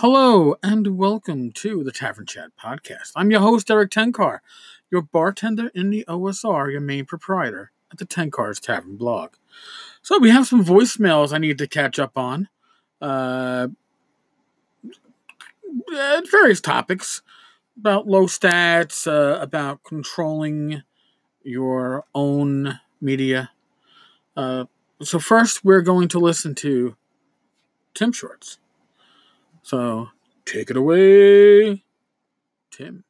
Hello and welcome to the Tavern Chat podcast. I'm your host, Erik Tenkar, your bartender in the OSR, your main proprietor at the Tenkar's Tavern blog. So we have some voicemails I need to catch up on. Uh, various topics about low stats, uh, about controlling your own media. Uh, so first, we're going to listen to Tim Shorts. So take it away, Tim.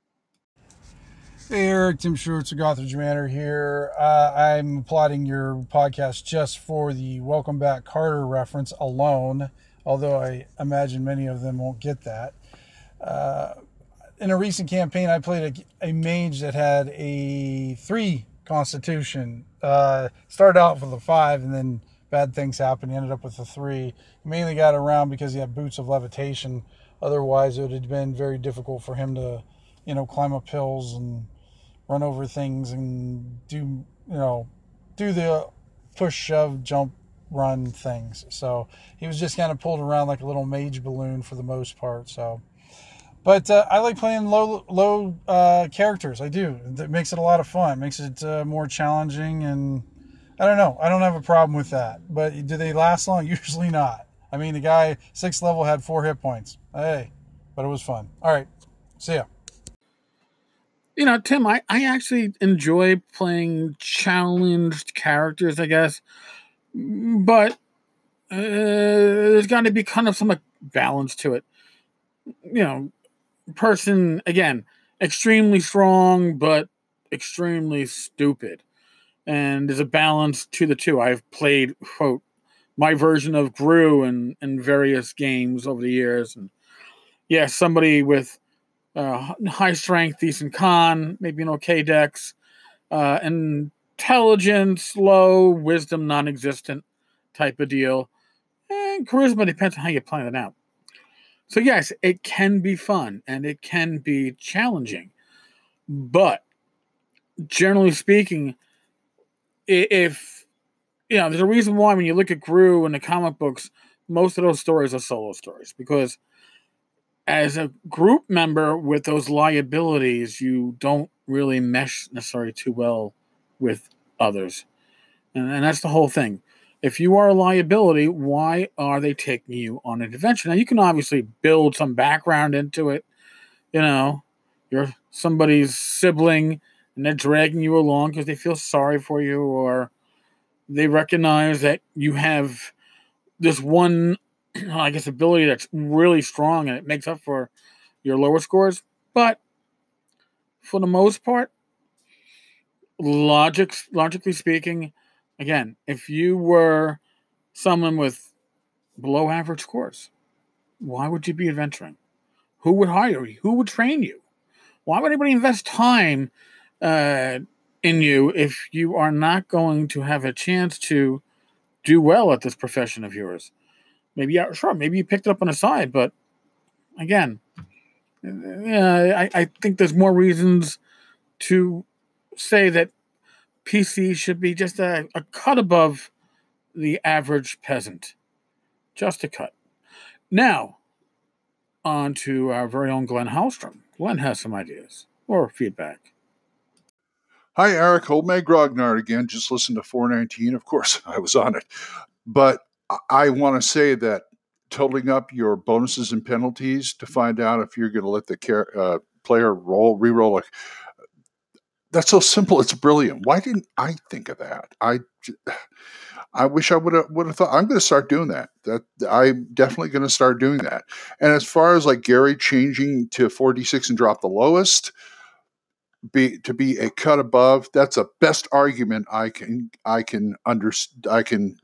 Hey Erik, Tim Shorts of Gothridge Manor here. Uh, I'm plotting your podcast just for the Welcome Back Kotter reference alone, although I imagine many of them won't get that. Uh, in a recent campaign, I played a, a mage that had a three constitution. Uh, started out with a five, and then bad things happened. He ended up with a three. He mainly got around because he had boots of levitation. Otherwise, it would have been very difficult for him to, you know, climb up hills and run over things and do, you know, do the push, shove, jump, run things. So he was just kind of pulled around like a little mage balloon for the most part. So, but uh, I like playing low low uh, characters. I do. It makes it a lot of fun. Makes it uh, more challenging and I don't know. I don't have a problem with that. But do they last long? Usually not. I mean, the guy sixth level had four hit points. Hey, but it was fun. All right, see ya. You know, Tim, I, I actually enjoy playing challenged characters, I guess. But uh, there's got to be kind of some balance to it. You know, person, again, extremely strong, but extremely stupid and there's a balance to the two. I've played quote my version of Groo in, in various games over the years, and yeah, somebody with uh, high strength, decent con, maybe an okay dex, uh, intelligence low, wisdom non-existent type of deal, and charisma depends on how you plan it out. So yes, it can be fun and it can be challenging, but generally speaking if you know, there's a reason why when you look at Groo in the comic books, most of those stories are solo stories because as a group member with those liabilities, you don't really mesh necessarily too well with others. And, and that's the whole thing. If you are a liability, why are they taking you on an adventure? Now, you can obviously build some background into it. You know, you're somebody's sibling and they're dragging you along because they feel sorry for you or they recognize that you have this one i guess ability that's really strong and it makes up for your lower scores. But for the most part logic logically speaking again if you were someone with below average scores why would you be adventuring? Who would hire you? Who would train you? Why would anybody invest time uh, in you if you are not going to have a chance to do well at this profession of yours. Maybe, yeah, sure, maybe you picked it up on the side, but again, uh, I, I think there's more reasons to say that PC should be just a, a cut above the average peasant. Just a cut. Now, on to our very own Glenn Hallstrom. Glenn has some ideas or feedback. Hi, Erik. Old Meg Grognard again. Just listen to 419. Of course, I was on it. But I want to say that totaling up your bonuses and penalties to find out if you're going to let the care, uh, player roll, re-roll a, that's so simple. It's brilliant. Why didn't I think of that? I, I wish I would have would have thought. I'm going to start doing that. That I'm definitely going to start doing that. And as far as like Gary changing to 4d6 and drop the lowest, be to be a cut above that's a best argument i can i can under i can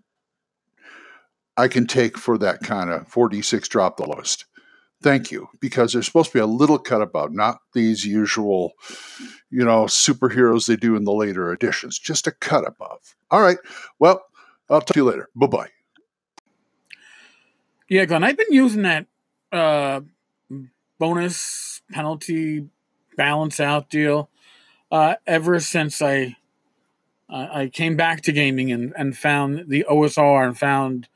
i can take for that kind of 4d6 drop the lowest thank you because there's supposed to be a little cut above not these usual you know superheroes they do in the later editions just a cut above. All right well i'll talk to you later. Bye-bye. Yeah glenn i've been using that uh bonus penalty balance out deal uh, ever since I uh, I came back to gaming and, and found the OSR and found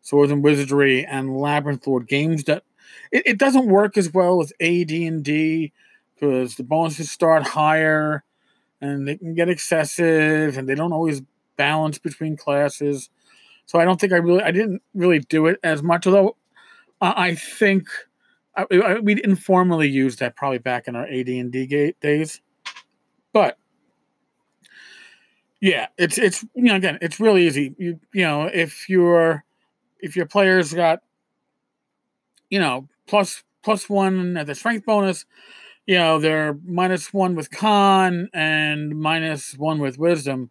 Swords and Wizardry and Labyrinth Lord games that it, it doesn't work as well with AD and D because the bonuses start higher and they can get excessive and they don't always balance between classes. So I don't think I really I didn't really do it as much. Although I, I think I, I, we informally used that probably back in our AD and D days, but yeah, it's it's you know again it's really easy. You you know if your if your players got you know plus plus one at the strength bonus, you know they're minus one with con and minus one with wisdom.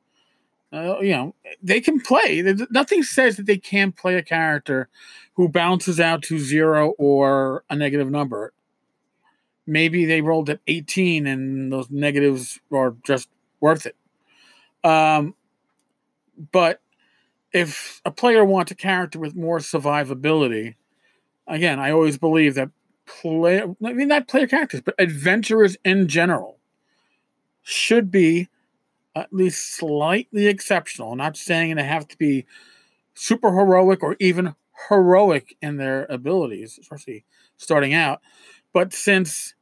Uh, you know they can play. Nothing says that they can't play a character who bounces out to zero or a negative number. Maybe they rolled at 18 and those negatives are just worth it. Um, but if a player wants a character with more survivability, again, I always believe that play I mean not player characters, but adventurers in general should be at least slightly exceptional. Not saying they have to be super heroic or even heroic in their abilities, especially starting out. But since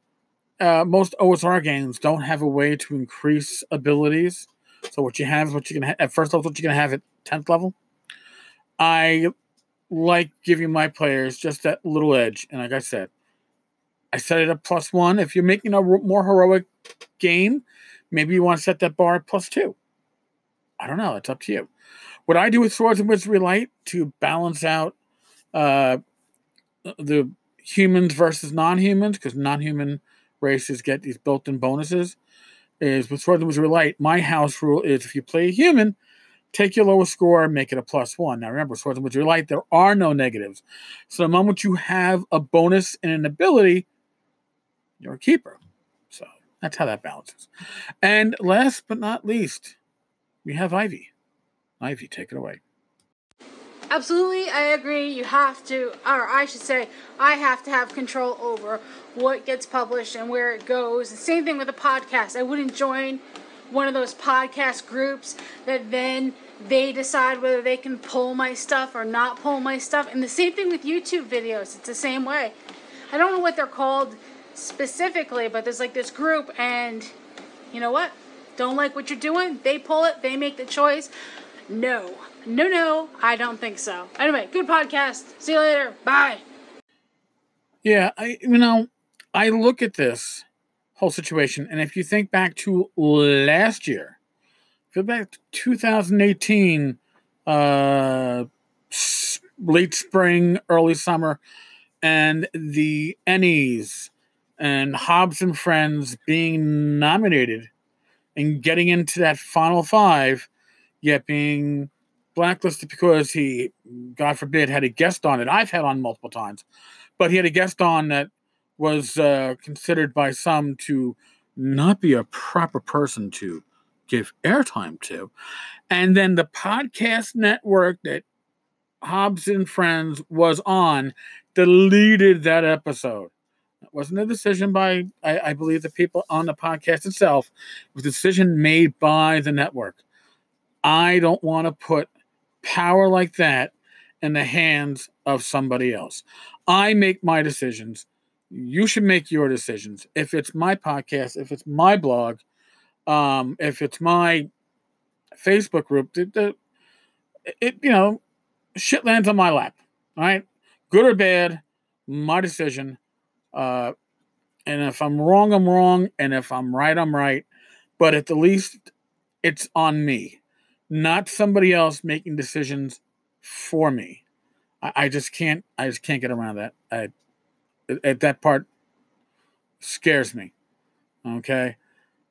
uh, most OSR games don't have a way to increase abilities, so what you have is what you can have at first level, what you're gonna have at tenth level. I like giving my players just that little edge, and like I said, I set it at plus one. If you're making a more heroic game, maybe you want to set that bar at plus two. I don't know. It's up to you. What I do with Swords and Wizardry Light to balance out uh, the humans versus non-humans, because non-human races get these built-in bonuses is with Swords and Wizardry Light, my house rule is if you play a human, take your lowest score, make it a plus one. Now remember, Swords and Wizardry Light, there are no negatives. So the moment you have a bonus and an ability, you're a keeper. That's how that balances. And last but not least, we have Ivy. Ivy, take it away. Absolutely, I agree. You have to, or I should say, I have to have control over what gets published and where it goes. The same thing with a podcast. I wouldn't join one of those podcast groups that then they decide whether they can pull my stuff or not pull my stuff. And the same thing with YouTube videos. It's the same way. I don't know what they're called specifically, but there's like this group, and you know what? Don't like what you're doing? They pull it, they make the choice. No. No, no, I don't think so. Anyway, good podcast. See you later. Bye. Yeah, I you know, I look at this whole situation, and if you think back to last year, go back to 2018, uh, late spring, early summer, and the Ennies and Hobbs and Friends being nominated and getting into that final five, yet being blacklisted because he, God forbid, had a guest on it. I've had on multiple times, but he had a guest on that was uh, considered by some to not be a proper person to give airtime to. And then the podcast network that Hobbs and Friends was on deleted that episode. It wasn't a decision by, I, I believe, the people on the podcast itself. It was a decision made by the network. I don't want to put power like that in the hands of somebody else. I make my decisions. You should make your decisions. If it's my podcast, if it's my blog, um, if it's my Facebook group, it, it, you know, shit lands on my lap. All right, good or bad, my decision. Uh, and if I'm wrong, I'm wrong, and if I'm right, I'm right. But at the least, it's on me not somebody else making decisions for me. I, I just can't. I just can't get around that. I, at that part scares me. Okay,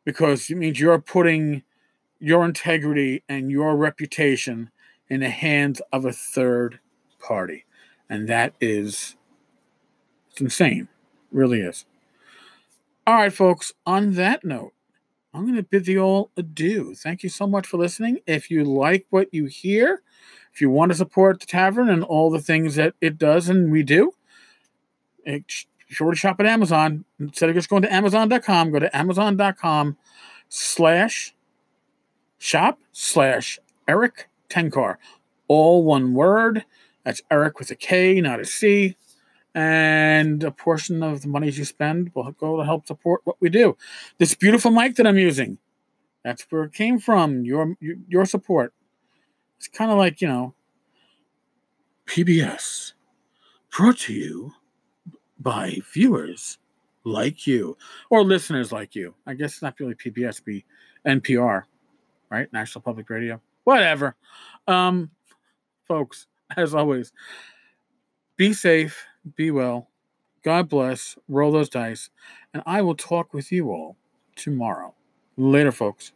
because it means you're putting your integrity and your reputation in the hands of a third party, and that is it's insane. Really is. All right, folks. On that note, I'm going to bid you all adieu. Thank you so much for listening. If you like what you hear, if you want to support the tavern and all the things that it does and we do, be sure to shop at Amazon. Instead of just going to Amazon.com, go to Amazon.com slash shop slash Erik Tenkar. All one word. That's Erik with a K, not a C. and a portion of the monies you spend will go to help support what we do. This beautiful mic that I'm using, that's where it came from. Your your support. It's kind of like you know, PBS, brought to you by viewers like you or listeners like you. I guess it's not really PBS, be NPR, right? National Public Radio. Whatever. Um, folks, as always, be safe, be well. God bless. Roll those dice. And I will talk with you all tomorrow. Later, folks.